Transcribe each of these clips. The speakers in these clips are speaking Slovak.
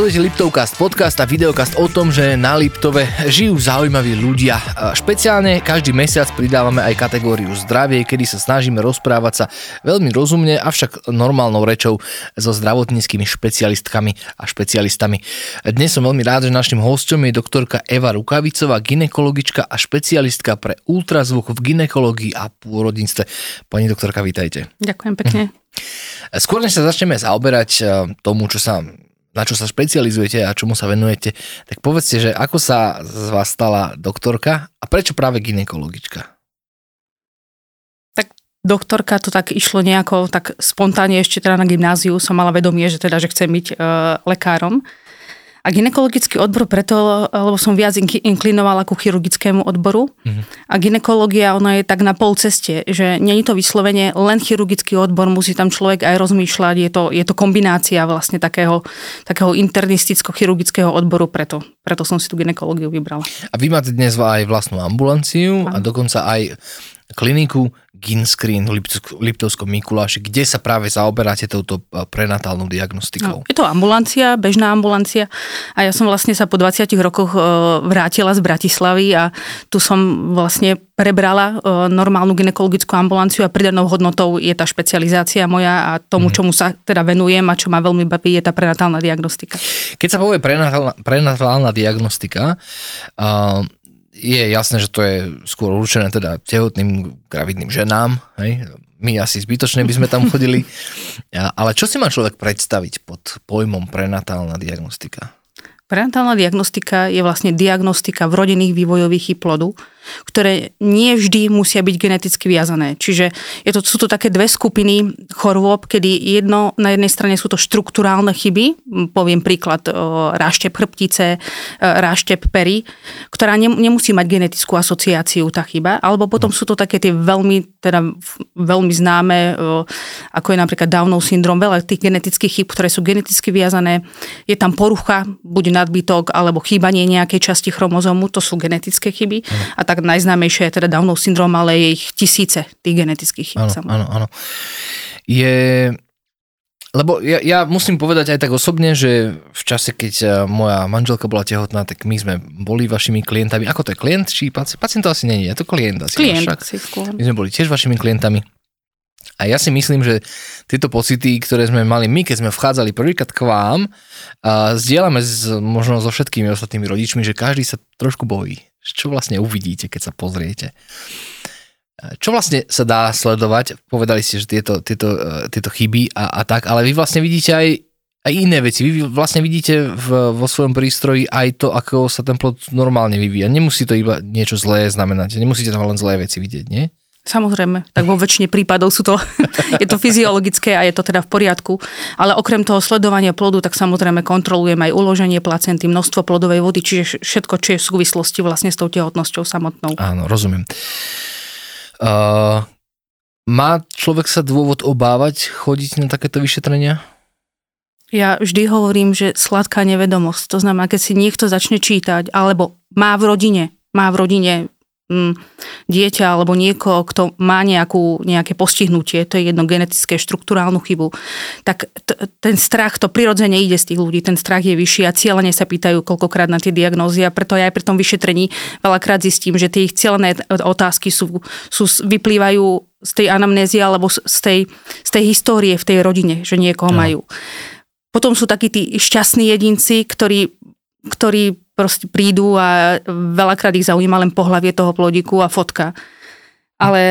Sledujete Liptovcast, podcast a videokast o tom, že na Liptove žijú zaujímaví ľudia. Špeciálne každý mesiac pridávame aj kategóriu zdravie, kedy sa snažíme rozprávať sa veľmi rozumne, avšak normálnou rečou so zdravotníckými špecialistkami a špecialistami. Dnes som veľmi rád, že našim hostom je doktorka Eva Rukavicová, ginekologička a špecialistka pre ultrazvuk v ginekológii a pôrodníctve. Pani doktorka, vítajte. Ďakujem pekne. Skôr než sa začneme zaoberať eh, tomu, čo sa na čo sa špecializujete a čomu sa venujete, tak povedzte, že ako sa z vás stala doktorka a prečo práve ginekologička? Doktorka to tak išlo nejako tak spontánne ešte teda na gymnáziu som mala vedomie, že teda, že chcem byť e, lekárom. A ginekologický odbor preto, lebo som viac inklinovala ku chirurgickému odboru. Mm-hmm. A ginekológia, ona je tak na pol ceste, že není to vyslovene len chirurgický odbor, musí tam človek aj rozmýšľať, je to, je to kombinácia vlastne takého, takého internisticko-chirurgického odboru, preto, preto som si tú ginekológiu vybrala. A vy máte dnes aj vlastnú ambulanciu a dokonca aj kliniku Ginscreen v Liptovskom Mikuláši, kde sa práve zaoberáte touto e, prenatálnou diagnostikou. No, je to ambulancia, bežná ambulancia a ja som vlastne sa po 20 rokoch e, vrátila z Bratislavy a tu som vlastne prebrala e, normálnu ginekologickú ambulanciu a pridanou hodnotou je tá špecializácia moja a tomu, mm. čomu sa teda venujem a čo ma veľmi baví, je tá prenatálna diagnostika. Keď sa povie prenatálna, prenatálna diagnostika, uh, je jasné, že to je skôr určené teda tehotným gravidným ženám, hej? my asi zbytočne by sme tam chodili, ale čo si má človek predstaviť pod pojmom prenatálna diagnostika? Prenatálna diagnostika je vlastne diagnostika vrodených vývojových chýb plodu, ktoré nie vždy musia byť geneticky viazané. Čiže je to, sú to také dve skupiny chorôb, kedy jedno, na jednej strane sú to štruktúrálne chyby, poviem príklad ráštep chrbtice, ráštep pery, ktorá ne, nemusí mať genetickú asociáciu tá chyba, alebo potom sú to také tie veľmi, teda veľmi známe, ako je napríklad Downov syndrom, veľa tých genetických chyb, ktoré sú geneticky viazané. Je tam porucha, buď nadbytok alebo chýbanie nejakej časti chromozomu, to sú genetické chyby. A tak najznámejšie je teda Downov syndrom, ale je ich tisíce tých genetických chyb. Áno, áno, áno. Je... Lebo ja, ja musím povedať aj tak osobne, že v čase, keď eh, moja manželka bola tehotná, tak my sme boli vašimi klientami. Ako to je klient? Či pacient? Pacient to asi nie je, to klient asi. Klient si skôr. My sme boli tiež vašimi klientami. A ja si myslím, že tieto pocity, ktoré sme mali my, keď sme vchádzali prvýkrát k vám, a zdieľame s, možno so všetkými ostatnými rodičmi, že každý sa trošku bojí. Čo vlastne uvidíte, keď sa pozriete. Čo vlastne sa dá sledovať? Povedali ste, že tieto, tieto, e, tieto chyby a, a tak, ale vy vlastne vidíte aj, aj iné veci. Vy vlastne vidíte v, vo svojom prístroji aj to, ako sa ten plod normálne vyvíja. Nemusí to iba niečo zlé znamenať. Nemusíte tam len zlé veci vidieť, nie? Samozrejme, tak vo väčšine prípadov sú to, je to fyziologické a je to teda v poriadku. Ale okrem toho sledovania plodu, tak samozrejme kontrolujem aj uloženie placenty, množstvo plodovej vody, čiže všetko, čo je v súvislosti vlastne s tou tehotnosťou samotnou. Áno, rozumiem. Uh, má človek sa dôvod obávať chodiť na takéto vyšetrenia? Ja vždy hovorím, že sladká nevedomosť. To znamená, keď si niekto začne čítať, alebo má v rodine, má v rodine dieťa alebo niekoho, kto má nejakú, nejaké postihnutie, to je jedno genetické, štruktúrálnu chybu, tak t- ten strach, to prirodzene ide z tých ľudí, ten strach je vyšší a cieľene sa pýtajú koľkokrát na tie diagnózy a preto ja aj pri tom vyšetrení veľakrát zistím, že tie ich cieľené otázky sú, sú, vyplývajú z tej anamnézie alebo z tej, z tej histórie v tej rodine, že niekoho no. majú. Potom sú takí tí šťastní jedinci, ktorí, ktorí proste prídu a veľakrát ich zaujíma len pohlavie toho plodiku a fotka. Ale,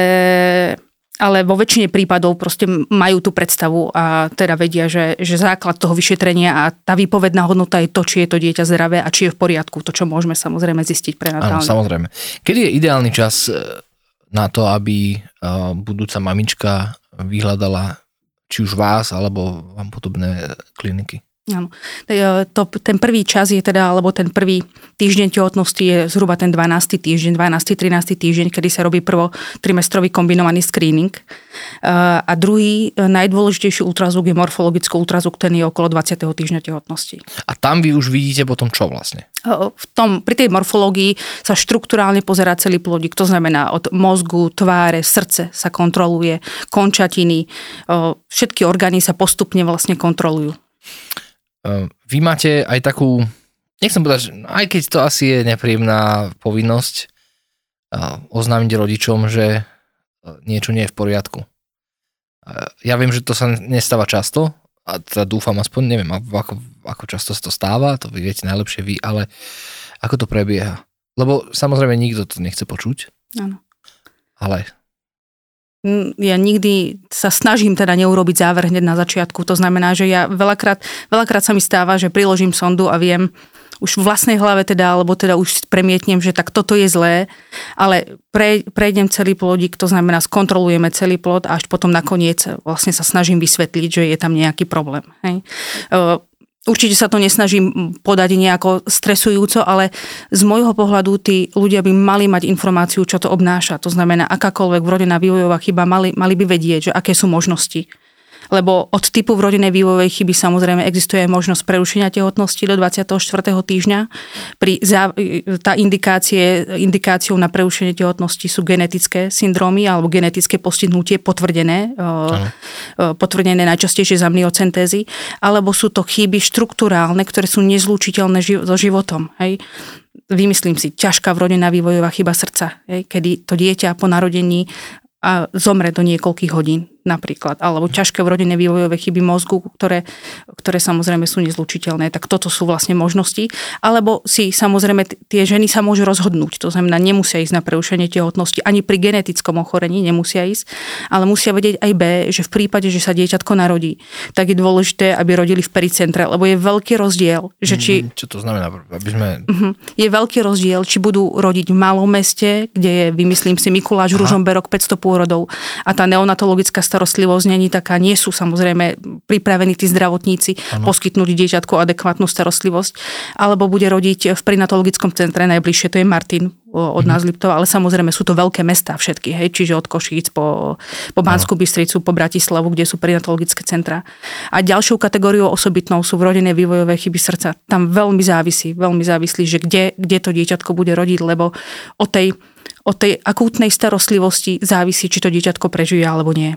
ale vo väčšine prípadov proste majú tú predstavu a teda vedia, že, že základ toho vyšetrenia a tá výpovedná hodnota je to, či je to dieťa zdravé a či je v poriadku. To, čo môžeme samozrejme zistiť prenatálne. Áno, samozrejme. Kedy je ideálny čas e, na to, aby e, budúca mamička vyhľadala či už vás, alebo vám podobné kliniky? Áno. E, to, ten prvý čas je teda, alebo ten prvý týždeň tehotnosti je zhruba ten 12. týždeň, 12. 13. týždeň, kedy sa robí prvo trimestrový kombinovaný screening. E, a druhý e, najdôležitejší ultrazvuk je morfologický ultrazvuk, ten je okolo 20. týždňa tehotnosti. A tam vy už vidíte potom čo vlastne? V tom, pri tej morfológii sa štruktúrálne pozerá celý plodík, to znamená od mozgu, tváre, srdce sa kontroluje, končatiny, všetky orgány sa postupne vlastne kontrolujú. Vy máte aj takú, nechcem povedať, že aj keď to asi je nepríjemná povinnosť oznámiť rodičom, že niečo nie je v poriadku. Ja viem, že to sa nestáva často, a teda dúfam aspoň, neviem, ako, ako často sa to stáva, to vy viete najlepšie vy, ale ako to prebieha. Lebo samozrejme nikto to nechce počuť. Áno. Ale ja nikdy sa snažím teda neurobiť záver hneď na začiatku. To znamená, že ja veľakrát, veľakrát sa mi stáva, že priložím sondu a viem už v vlastnej hlave teda, alebo teda už premietnem, že tak toto je zlé, ale pre, prejdem celý plodík, to znamená skontrolujeme celý plod a až potom nakoniec vlastne sa snažím vysvetliť, že je tam nejaký problém. Hej. Určite sa to nesnažím podať nejako stresujúco, ale z môjho pohľadu tí ľudia by mali mať informáciu, čo to obnáša. To znamená, akákoľvek vrodená vývojová chyba, mali, mali by vedieť, že aké sú možnosti lebo od typu vrodenej vývojovej chyby samozrejme existuje možnosť prerušenia tehotnosti do 24. týždňa. Pri zá, tá indikácie, indikáciou na prerušenie tehotnosti sú genetické syndromy alebo genetické postihnutie potvrdené, Aha. potvrdené najčastejšie z amniocentézy, alebo sú to chyby štruktúrálne, ktoré sú nezlúčiteľné so životom. Hej vymyslím si, ťažká vrodená vývojová chyba srdca, hej, kedy to dieťa po narodení a zomre do niekoľkých hodín napríklad, alebo ťažké vrodené vývojové chyby mozgu, ktoré, ktoré samozrejme sú nezlučiteľné, tak toto sú vlastne možnosti. Alebo si samozrejme tie ženy sa môžu rozhodnúť, to znamená, nemusia ísť na preušenie tehotnosti, ani pri genetickom ochorení nemusia ísť, ale musia vedieť aj B, že v prípade, že sa dieťatko narodí, tak je dôležité, aby rodili v pericentre, lebo je veľký rozdiel, že či... Mhm, čo to znamená? Aby sme... Mhm. Je veľký rozdiel, či budú rodiť v malom meste, kde je, vymyslím si, Mikuláš Ružomberok 500 pôrodov a tá neonatologická starostlivosť není taká, nie sú samozrejme pripravení tí zdravotníci ano. poskytnúť dieťatku adekvátnu starostlivosť, alebo bude rodiť v prinatologickom centre, najbližšie to je Martin od nás mm-hmm. Liptova, ale samozrejme sú to veľké mestá všetky, hej, čiže od Košíc po, po Banskú Bystricu, po Bratislavu, kde sú prinatologické centra. A ďalšou kategóriou osobitnou sú vrodené vývojové chyby srdca. Tam veľmi závisí, veľmi závislí, že kde, kde to dieťatko bude rodiť, lebo o tej, od tej akútnej starostlivosti závisí, či to dieťatko prežije alebo nie.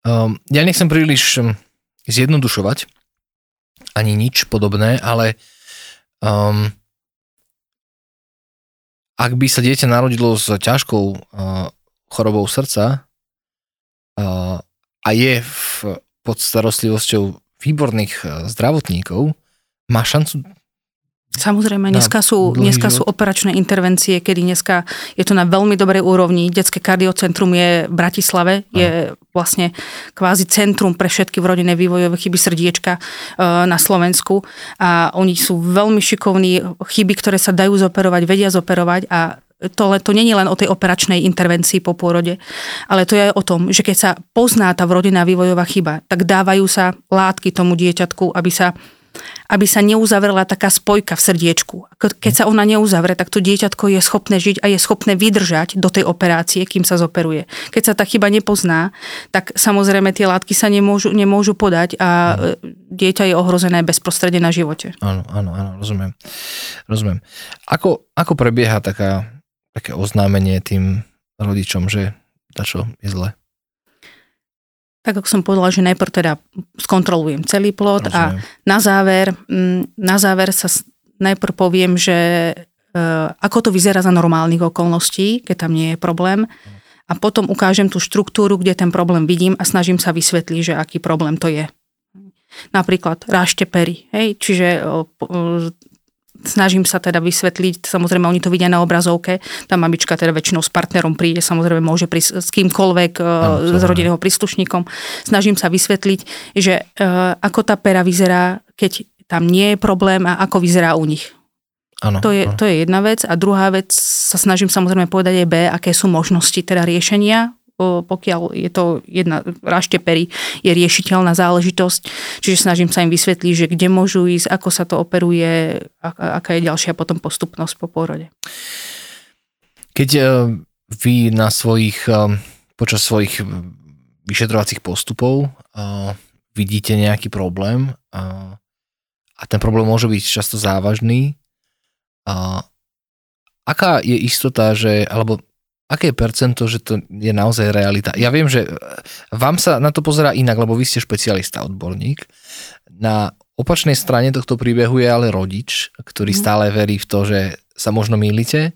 Um, ja nechcem príliš um, zjednodušovať, ani nič podobné, ale um, ak by sa dieťa narodilo s ťažkou uh, chorobou srdca uh, a je v, pod starostlivosťou výborných uh, zdravotníkov, má šancu Samozrejme, dneska sú, dneska sú operačné intervencie, kedy dneska je to na veľmi dobrej úrovni. Detské kardiocentrum je v Bratislave, Aha. je vlastne kvázi centrum pre všetky vrodené vývojové chyby srdiečka e, na Slovensku. A oni sú veľmi šikovní, chyby, ktoré sa dajú zoperovať, vedia zoperovať a to, to není len o tej operačnej intervencii po pôrode, ale to je aj o tom, že keď sa pozná tá vrodená vývojová chyba, tak dávajú sa látky tomu dieťatku, aby sa aby sa neuzavrela taká spojka v srdiečku. Keď sa ona neuzavre, tak to dieťatko je schopné žiť a je schopné vydržať do tej operácie, kým sa zoperuje. Keď sa tá chyba nepozná, tak samozrejme tie látky sa nemôžu, nemôžu podať a ano. dieťa je ohrozené bezprostredne na živote. Áno, áno, áno, rozumiem. rozumiem. Ako, ako prebieha taká, také oznámenie tým rodičom, že čo je zle? Tak ako som povedala, že najprv teda skontrolujem celý plot Rozumiem. a na záver, mm, na záver sa najprv poviem, že e, ako to vyzerá za normálnych okolností, keď tam nie je problém a potom ukážem tú štruktúru, kde ten problém vidím a snažím sa vysvetliť, že aký problém to je. Napríklad rášte pery, hej, čiže snažím sa teda vysvetliť, samozrejme oni to vidia na obrazovke, tá mamička teda väčšinou s partnerom príde, samozrejme môže prísť s kýmkoľvek, ano, s rodinného príslušníkom. Snažím sa vysvetliť, že uh, ako tá pera vyzerá, keď tam nie je problém a ako vyzerá u nich. Ano, to, je, ano. to je jedna vec. A druhá vec, sa snažím samozrejme povedať aj B, aké sú možnosti teda riešenia pokiaľ je to jedna raštepery, je riešiteľná záležitosť. Čiže snažím sa im vysvetliť, že kde môžu ísť, ako sa to operuje, aká je ďalšia potom postupnosť po pôrode. Keď e, vy na svojich, e, počas svojich vyšetrovacích postupov e, vidíte nejaký problém a ten problém môže byť často závažný, aká je istota, že, alebo aké je percento, že to je naozaj realita? Ja viem, že vám sa na to pozerá inak, lebo vy ste špecialista, odborník, na opačnej strane tohto príbehu je ale rodič, ktorý Mhm. stále verí v to, že sa možno mýlite,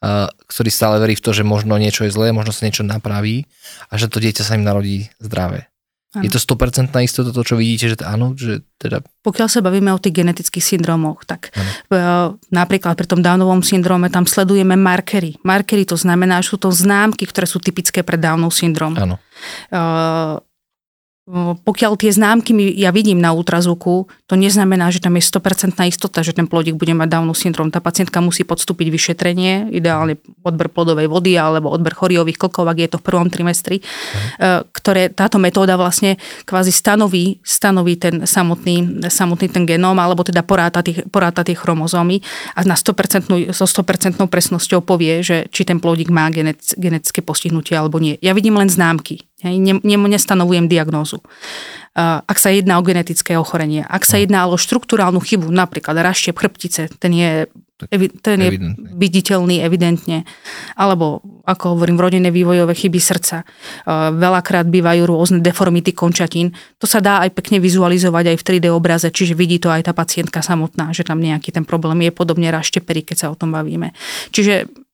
a ktorý stále verí v to, že možno niečo je zlé, možno sa niečo napraví a že to dieťa sa im narodí zdravé. Je to 100% istota to, čo vidíte, že áno, že teda Pokiaľ sa bavíme o tých genetických syndromoch, tak Áno. e, napríklad pri tom Downovom syndróme tam sledujeme markery. Markery to znamená, že sú to známky, ktoré sú typické pre Downov syndrom. áno. Uh, pokiaľ tie známky ja vidím na ultrazvuku, to neznamená, že tam je 100% istota, že ten plodík bude mať Downov syndrom. Tá pacientka musí podstúpiť vyšetrenie, ideálne odber plodovej vody alebo odber choriových klkov, ak je to v prvom trimestri, uh, ktoré táto metóda vlastne kvázi stanoví, stanoví ten samotný, samotný ten genóm, alebo teda poráta, tých, poráta tie chromozómy a na 100%, so 100% presnosťou povie, že či ten plodík má genet, genetické postihnutie alebo nie. Ja vidím len známky. Hej, ne, ne, nestanovujem diagnózu. Ak sa jedná o genetické ochorenie, ak sa jedná o štruktúrálnu chybu, napríklad raštiep chrbtice, ten je, ten je viditeľný evidentne, alebo ako hovorím, rodinné vývojové chyby srdca. Veľakrát bývajú rôzne deformity končatín. To sa dá aj pekne vizualizovať aj v 3D obraze, čiže vidí to aj tá pacientka samotná, že tam nejaký ten problém je podobne raštepery, keď sa o tom bavíme. Čiže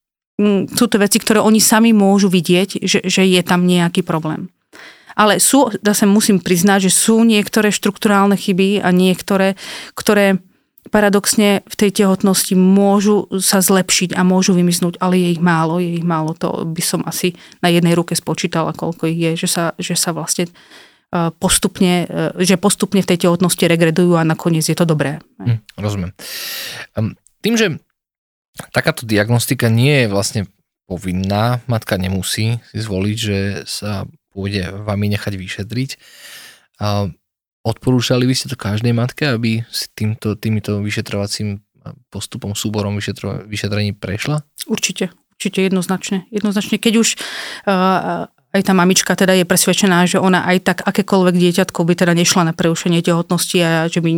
sú to veci, ktoré oni sami môžu vidieť, že, že je tam nejaký problém. Ale sú, zase musím priznať, že sú niektoré štrukturálne chyby a niektoré, ktoré paradoxne v tej tehotnosti môžu sa zlepšiť a môžu vymiznúť, ale je ich málo, je ich málo. To by som asi na jednej ruke spočítala, koľko ich je, že sa, že sa vlastne eh, postupne, eh, že postupne v tej tehotnosti regredujú a nakoniec je to dobré. Hm, rozumiem. Um, tým, že takáto diagnostika nie je vlastne povinná, matka nemusí si zvoliť, že sa pôjde vami nechať vyšetriť. Odporúčali by ste to každej matke, aby si týmto, týmito vyšetrovacím postupom, súborom vyšetro, vyšetrení prešla? Určite, určite jednoznačne. Jednoznačne, keď už uh, aj tá mamička teda je presvedčená, že ona aj tak akékoľvek dieťatko by teda nešla na preušenie tehotnosti a že by,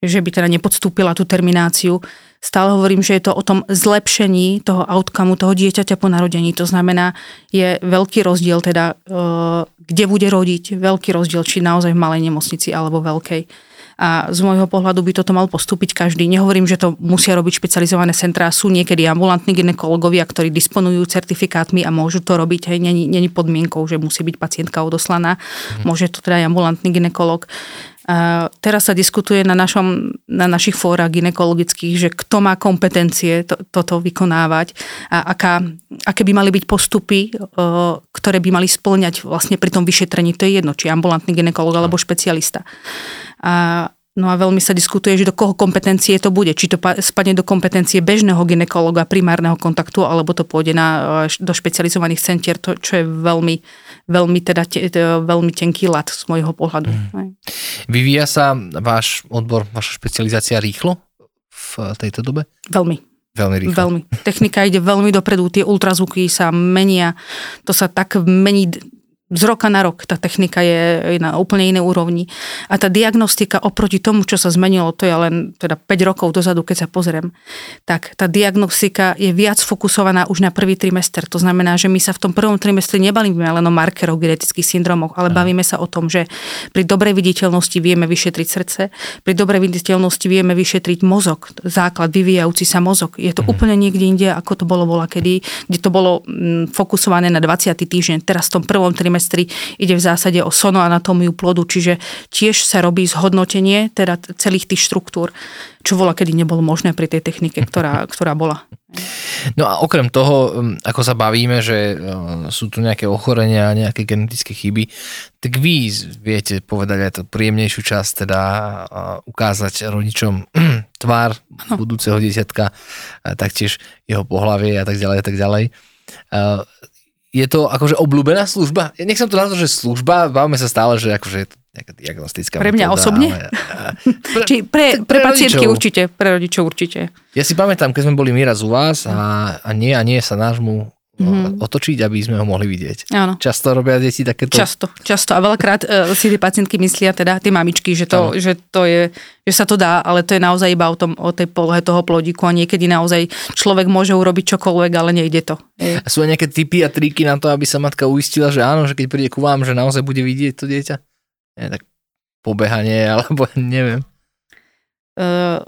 že by teda nepodstúpila tú termináciu. Stále hovorím, že je to o tom zlepšení toho outcomeu toho dieťaťa po narodení. To znamená, je veľký rozdiel teda, uh, kde bude rodiť, veľký rozdiel, či naozaj v malej nemocnici alebo veľkej. A z môjho pohľadu by toto mal postúpiť každý. Nehovorím, že to musia robiť špecializované centrá. Sú niekedy ambulantní ginekologovia, ktorí disponujú certifikátmi a môžu to robiť. Hej, není, není podmienkou, že musí byť pacientka odoslaná. Mhm. Môže to teda aj ambulantný ginekolog. Teraz sa diskutuje na, našom, na našich fórach ginekologických, že kto má kompetencie to, toto vykonávať a aká, aké by mali byť postupy, ktoré by mali splňať vlastne pri tom vyšetrení. To je jedno, či ambulantný ginekolog alebo špecialista. A, no a veľmi sa diskutuje, že do koho kompetencie to bude. Či to spadne do kompetencie bežného ginekologa, primárneho kontaktu, alebo to pôjde na, do špecializovaných centier, to, čo je veľmi, veľmi, teda, te, veľmi tenký lat z môjho pohľadu. Mm. Vyvíja sa váš odbor, vaša špecializácia rýchlo v tejto dobe? Veľmi. Veľmi rýchlo. Veľmi. Technika ide veľmi dopredu, tie ultrazvuky sa menia, to sa tak mení z roka na rok tá technika je na úplne inej úrovni. A tá diagnostika oproti tomu, čo sa zmenilo, to je len teda 5 rokov dozadu, keď sa pozriem, tak tá diagnostika je viac fokusovaná už na prvý trimester. To znamená, že my sa v tom prvom trimestri nebavíme len o markerov genetických syndromov, ale bavíme sa o tom, že pri dobrej viditeľnosti vieme vyšetriť srdce, pri dobrej viditeľnosti vieme vyšetriť mozog, základ vyvíjajúci sa mozog. Je to mm. úplne niekde inde, ako to bolo bola kedy, kde to bolo mm, fokusované na 20. týždeň. Teraz v tom prvom trimestri ide v zásade o sonoanatómiu plodu, čiže tiež sa robí zhodnotenie teda celých tých štruktúr, čo bola kedy nebolo možné pri tej technike, ktorá, ktorá bola. No a okrem toho, ako sa bavíme, že sú tu nejaké ochorenia, nejaké genetické chyby, tak vy viete povedať aj tú príjemnejšiu časť, teda ukázať rodičom tvár budúceho dieťatka, taktiež jeho pohlavie a tak ďalej a tak ďalej je to akože obľúbená služba? Ja nechcem to nazvať, že služba, bavíme sa stále, že akože je to nejaká diagnostická Pre mňa metóda, osobne? Ale, pre, Či pre, pre, pre pacientky rodičov. určite, pre rodičov určite. Ja si pamätám, keď sme boli my raz u vás a, a nie a nie sa nášmu mm-hmm. otočiť, aby sme ho mohli vidieť. Áno. Často robia deti takéto... Často, často. A veľakrát uh, si tie pacientky myslia, teda tie mamičky, že to, že to je, že sa to dá, ale to je naozaj iba o, tom, o tej polohe toho plodíku a niekedy naozaj človek môže urobiť čokoľvek, ale nejde to. A sú aj nejaké typy a triky na to, aby sa matka uistila, že áno, že keď príde ku vám, že naozaj bude vidieť to dieťa? Nie, tak pobehanie, alebo neviem.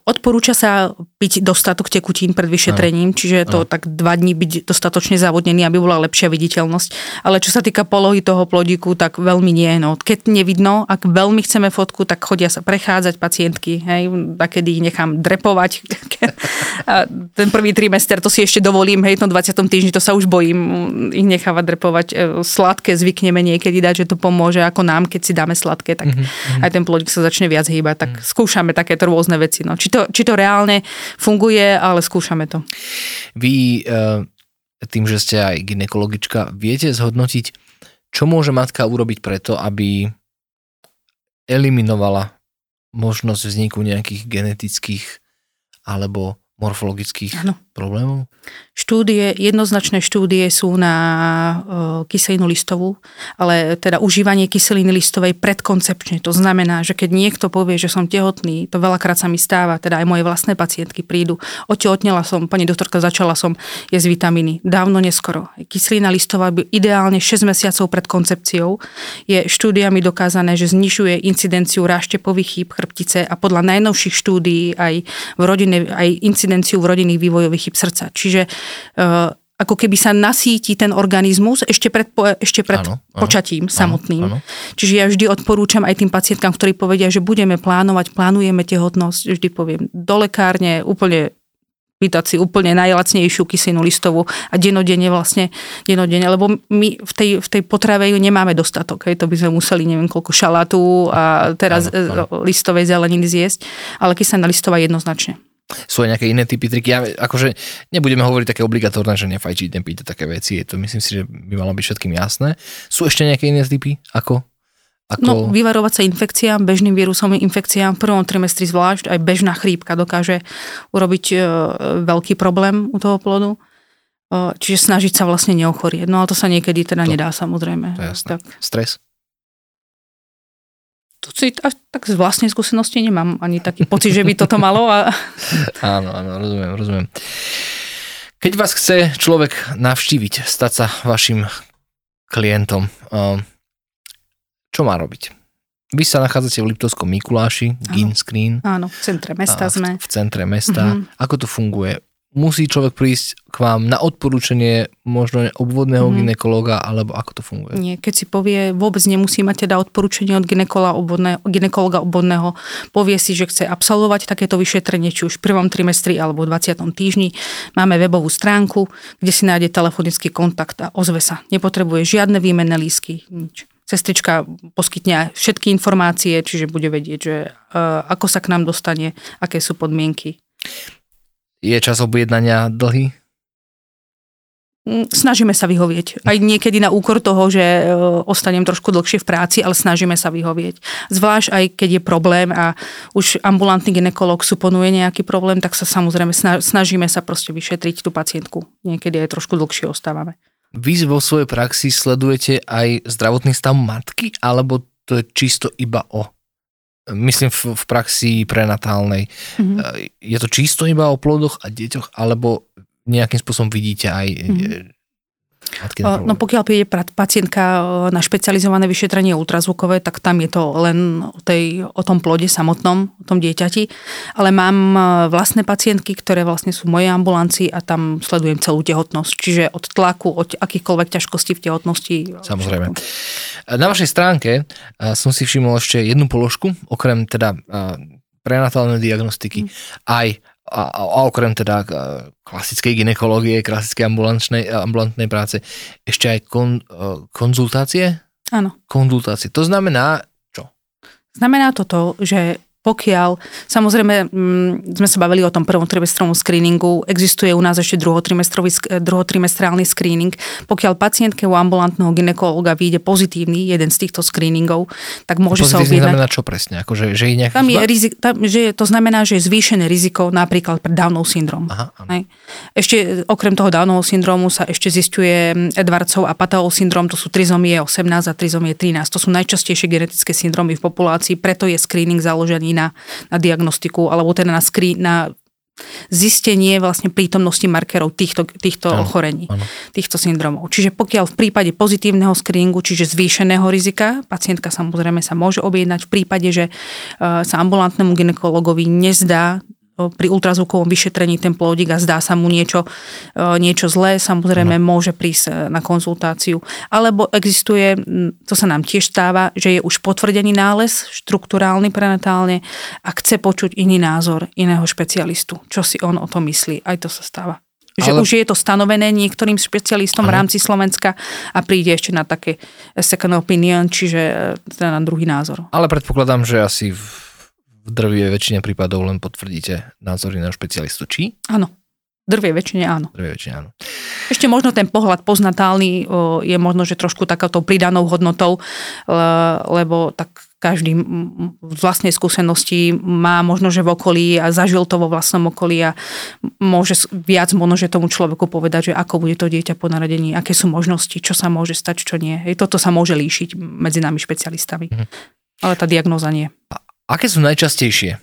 Odporúča sa piť dostatok tekutín pred vyšetrením, čiže to no. tak dva dní byť dostatočne zavodnený, aby bola lepšia viditeľnosť. Ale čo sa týka polohy toho plodíku, tak veľmi nie. No. Keď nevidno, ak veľmi chceme fotku, tak chodia sa prechádzať pacientky, hej, kedy ich nechám drepovať. A ten prvý trimester, to si ešte dovolím, hej, no 20. týždni, to sa už bojím ich nechávať drepovať. E, sladké zvykneme niekedy dať, že to pomôže ako nám, keď si dáme sladké, tak mm-hmm. aj ten plodík sa začne viac hýbať. Tak mm. skúšame takéto rôzne veci. No. Či, to, či to reálne funguje, ale skúšame to. Vy eh, tým, že ste aj ginekologička, viete zhodnotiť, čo môže matka urobiť preto, aby eliminovala možnosť vzniku nejakých genetických alebo morfologických ano. Problémov? Štúdie, jednoznačné štúdie sú na e, kyselinu listovú, ale teda užívanie kyseliny listovej predkoncepčne. To znamená, že keď niekto povie, že som tehotný, to veľakrát sa mi stáva, teda aj moje vlastné pacientky prídu. Otehotnela som, pani doktorka, začala som jesť vitamíny. Dávno neskoro. Kyselina listová by ideálne 6 mesiacov pred koncepciou je štúdiami dokázané, že znižuje incidenciu ráštepových chýb chrbtice a podľa najnovších štúdií aj v rodine, aj incidenciu v rodinných vývojových chyb srdca. Čiže uh, ako keby sa nasíti ten organizmus ešte pred, ešte pred áno, počatím áno, samotným. Áno. Čiže ja vždy odporúčam aj tým pacientkám, ktorí povedia, že budeme plánovať, plánujeme tehotnosť, vždy poviem do lekárne, úplne pýtať si úplne najlacnejšiu kyselinu listovú a denodenne vlastne, denodenne, lebo my v tej, v tej potrave ju nemáme dostatok, hej, to by sme museli neviem koľko šalátu a teraz áno, áno. listovej zeleniny zjesť, ale kyselina listová jednoznačne sú aj nejaké iné typy triky. Ja, akože nebudeme hovoriť také obligatórne, že nefajčiť, nepíte také veci. Je to, myslím si, že by malo byť všetkým jasné. Sú ešte nejaké iné typy? Ako? Ako... No, vyvarovať sa infekciám, bežným vírusovým infekciám, v prvom trimestri zvlášť, aj bežná chrípka dokáže urobiť e, veľký problém u toho plodu. E, čiže snažiť sa vlastne neochorieť. No ale to sa niekedy teda to, nedá samozrejme. To je jasné. Tak. Stres? To si až tak z vlastnej skúsenosti nemám ani taký pocit, že by toto malo. A... áno, áno, rozumiem, rozumiem. Keď vás chce človek navštíviť, stať sa vašim klientom, um, čo má robiť? Vy sa nachádzate v Liptovskom Mikuláši, Gin Screen. Áno, v centre mesta sme. V, v centre mesta. Mm-hmm. Ako to funguje? Musí človek prísť k vám na odporúčanie možno obvodného mm. ginekologa, alebo ako to funguje? Nie, keď si povie, vôbec nemusí mať teda odporúčanie od ginekologa obvodného, ginekologa obvodného, povie si, že chce absolvovať takéto vyšetrenie, či už v prvom trimestri alebo v 20. týždni. Máme webovú stránku, kde si nájde telefonický kontakt a ozve sa. Nepotrebuje žiadne výmenné lísky, nič sestrička poskytne všetky informácie, čiže bude vedieť, že uh, ako sa k nám dostane, aké sú podmienky. Je čas objednania dlhý? Mm, snažíme sa vyhovieť. Aj niekedy na úkor toho, že e, ostanem trošku dlhšie v práci, ale snažíme sa vyhovieť. Zvlášť aj keď je problém a už ambulantný ginekolog suponuje nejaký problém, tak sa samozrejme snažíme sa proste vyšetriť tú pacientku. Niekedy aj trošku dlhšie ostávame. Vy vo svojej praxi sledujete aj zdravotný stav matky, alebo to je čisto iba o myslím v, v praxi prenatálnej. Mm-hmm. Je to čisto iba o plodoch a deťoch, alebo nejakým spôsobom vidíte aj mm-hmm. No pokiaľ príde pacientka na špecializované vyšetrenie ultrazvukové, tak tam je to len o, tej, o tom plode samotnom, o tom dieťati. Ale mám vlastné pacientky, ktoré vlastne sú v mojej ambulancii a tam sledujem celú tehotnosť. Čiže od tlaku, od akýchkoľvek ťažkostí v tehotnosti. Samozrejme. Na vašej stránke som si všimol ešte jednu položku, okrem teda prenatálnej diagnostiky, mm. aj a, a okrem teda klasickej ginekológie, klasickej ambulantnej, ambulantnej práce, ešte aj kon, e, konzultácie? Áno. Konzultácie. To znamená čo? Znamená to to, že pokiaľ, samozrejme, mm, sme sa bavili o tom prvom trimestrovom screeningu, existuje u nás ešte druhotrimestrálny screening. Pokiaľ pacientke u ambulantného ginekologa vyjde pozitívny jeden z týchto screeningov, tak môže sa objednať... znamená čo presne? Ako, že, že je tam je rizik, tam, že to znamená, že je zvýšené riziko napríklad pre Downov syndrom. Aha, Ešte okrem toho Downov syndromu sa ešte zistuje Edwardsov a Pataov syndrom, to sú trizomie 18 a trizomie 13. To sú najčastejšie genetické syndromy v populácii, preto je screening založený na, na diagnostiku, alebo teda na, skrí, na zistenie vlastne prítomnosti markerov týchto, týchto Áno, ochorení, áno. týchto syndromov. Čiže pokiaľ v prípade pozitívneho screeningu, čiže zvýšeného rizika, pacientka samozrejme sa môže objednať v prípade, že e, sa ambulantnému ginekologovi nezdá pri ultrazvukovom vyšetrení ten plódik a zdá sa mu niečo, e, niečo zlé, samozrejme môže prísť e, na konzultáciu. Alebo existuje, to sa nám tiež stáva, že je už potvrdený nález štruktúrálny prenatálne a chce počuť iný názor iného špecialistu. Čo si on o tom myslí. Aj to sa stáva. Že Ale- už je to stanovené niektorým špecialistom v Áno. rámci Slovenska a príde ešte na také second opinion, čiže e, teda na druhý názor. Ale predpokladám, že asi v, v drvivej väčšine prípadov len potvrdíte názory na špecialistu. Či? Áno. Drvie väčšine áno. V drvivej väčšine áno. Ešte možno ten pohľad poznatálny o, je možno, že trošku takáto pridanou hodnotou, le- lebo tak každý z vlastnej skúsenosti má možno, že v okolí a zažil to vo vlastnom okolí a môže viac možno, že tomu človeku povedať, že ako bude to dieťa po narodení, aké sú možnosti, čo sa môže stať, čo nie. Toto sa môže líšiť medzi nami špecialistami. Mhm. Ale tá diagnóza nie. Aké sú najčastejšie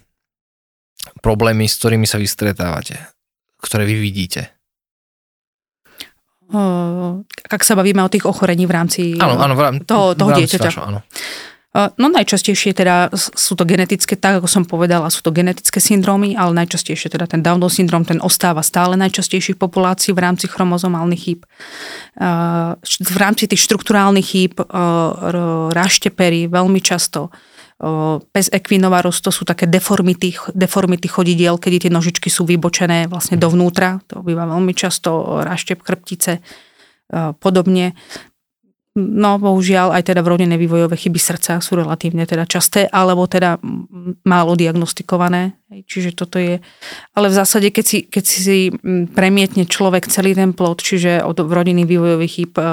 problémy, s ktorými sa vy stretávate? Ktoré vy vidíte? Ak sa bavíme o tých ochorení v rámci Áno, áno, v rám, toho- toho v rámci dieťaťa. áno. No najčastejšie teda sú to genetické, tak ako som povedala, sú to genetické syndromy, ale najčastejšie teda ten Downov syndrom, ten ostáva stále najčastejší v populácii v rámci chromozomálnych chýb. V rámci tých štruktúrálnych chýb raštepery veľmi často pes equinovarus, to sú také deformity, deformity chodidiel, kedy tie nožičky sú vybočené vlastne dovnútra, to býva veľmi často raštep chrbtice, podobne. No, bohužiaľ, aj teda vrodené vývojové chyby srdca sú relatívne teda časté, alebo teda málo diagnostikované. Čiže toto je... Ale v zásade, keď si, keď si mm, premietne človek celý ten plod, čiže od vrodených vývojových chyb e,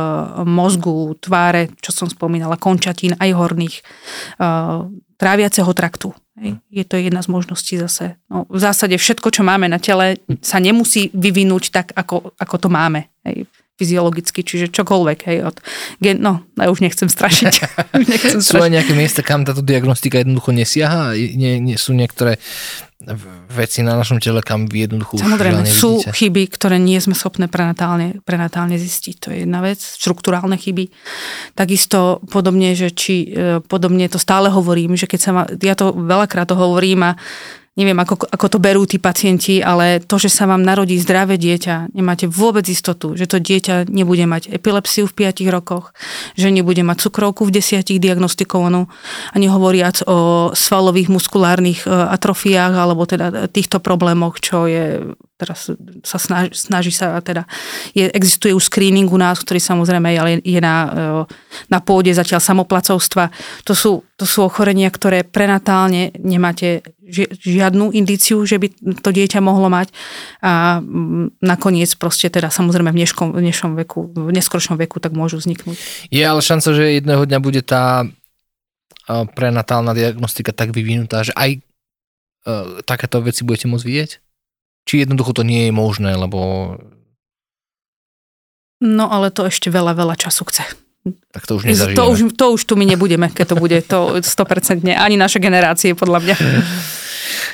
mozgu, tváre, čo som spomínala, končatín, aj horných, e, tráviaceho traktu. Je to jedna z možností zase. No, v zásade všetko, čo máme na tele, sa nemusí vyvinúť tak, ako, ako to máme. Hej fyziologicky, čiže čokoľvek, hej, od gen, no, ja už nechcem strašiť. Už nechcem Sú aj strašiť. nejaké miesta, kam táto diagnostika jednoducho nesiaha? Nie, nie, sú niektoré veci na našom tele, kam vy jednoducho Samozrejme, sú chyby, ktoré nie sme schopné prenatálne, prenatálne zistiť. To je jedna vec, štruktúrálne chyby. Takisto podobne, že či, e, podobne to stále hovorím, že keď sa ma, ja to veľakrát to hovorím a neviem, ako, ako to berú tí pacienti, ale to, že sa vám narodí zdravé dieťa, nemáte vôbec istotu, že to dieťa nebude mať epilepsiu v 5 rokoch, že nebude mať cukrovku v 10 diagnostikovanú a nehovoriac o svalových muskulárnych e, atrofiách alebo teda týchto problémoch, čo je teraz sa snaží, snaží sa teda, je, existuje už screening u nás, ktorý samozrejme ale je na, e, na pôde zatiaľ samoplacovstva. To sú, to sú ochorenia, ktoré prenatálne nemáte ži- žiadnu indíciu, že by to dieťa mohlo mať a mm, nakoniec proste teda samozrejme v dneškom, v dnešnom veku, v neskoročnom veku tak môžu vzniknúť. Je ale šanca, že jedného dňa bude tá a, prenatálna diagnostika tak vyvinutá, že aj e, takéto veci budete môcť vidieť? Či jednoducho to nie je možné, lebo No ale to ešte veľa, veľa času chce. tak to už nezažijeme. To už, to už tu my nebudeme, keď to bude to 100% ani naše generácie, podľa mňa.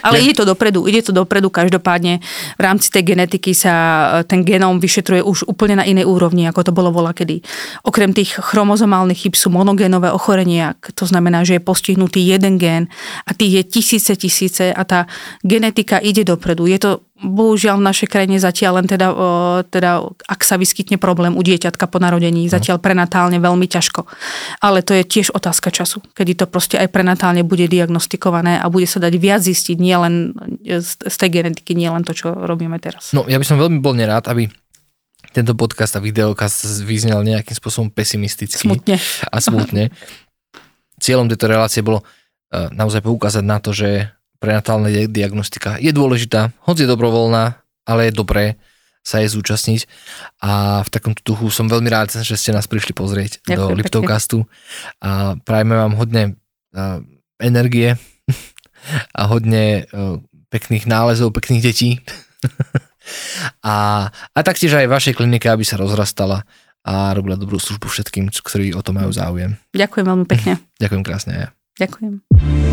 Ale Ja- ide to dopredu, ide to dopredu každopádne. V rámci tej genetiky sa e, ten genóm vyšetruje už úplne na inej úrovni, ako to bolo vola kedy. Okrem tých chromozomálnych chyb sú monogénové ochorenia, to znamená, že je postihnutý jeden gén a tých je tisíce, tisíce a tá genetika ide dopredu. Je to bohužiaľ v našej krajine zatiaľ len teda, teda ak sa vyskytne problém u dieťatka po narodení, zatiaľ prenatálne veľmi ťažko. Ale to je tiež otázka času, kedy to proste aj prenatálne bude diagnostikované a bude sa dať viac zistiť, nie len z, tej genetiky, nie len to, čo robíme teraz. No, ja by som veľmi bol nerád, aby tento podcast a videokast vyznel nejakým spôsobom pesimisticky Smutne. a smutne. Cieľom tejto relácie bolo eh, naozaj poukázať na to, že prenatálna di- diagnostika je dôležitá, hoď je dobrovoľná, ale je dobré sa jej zúčastniť a v takomto duchu som veľmi rád, že ste nás prišli pozrieť do Ďakujem pekne. Liptovcastu a prajeme vám hodne eh, energie a hodne eh, pekných nálezov, pekných detí a, a taktiež aj vašej klinike, aby sa rozrastala a robila dobrú službu všetkým, ktorí o to majú záujem. Ďakujem veľmi pekne. Ďakujem krásne. Ďakujem.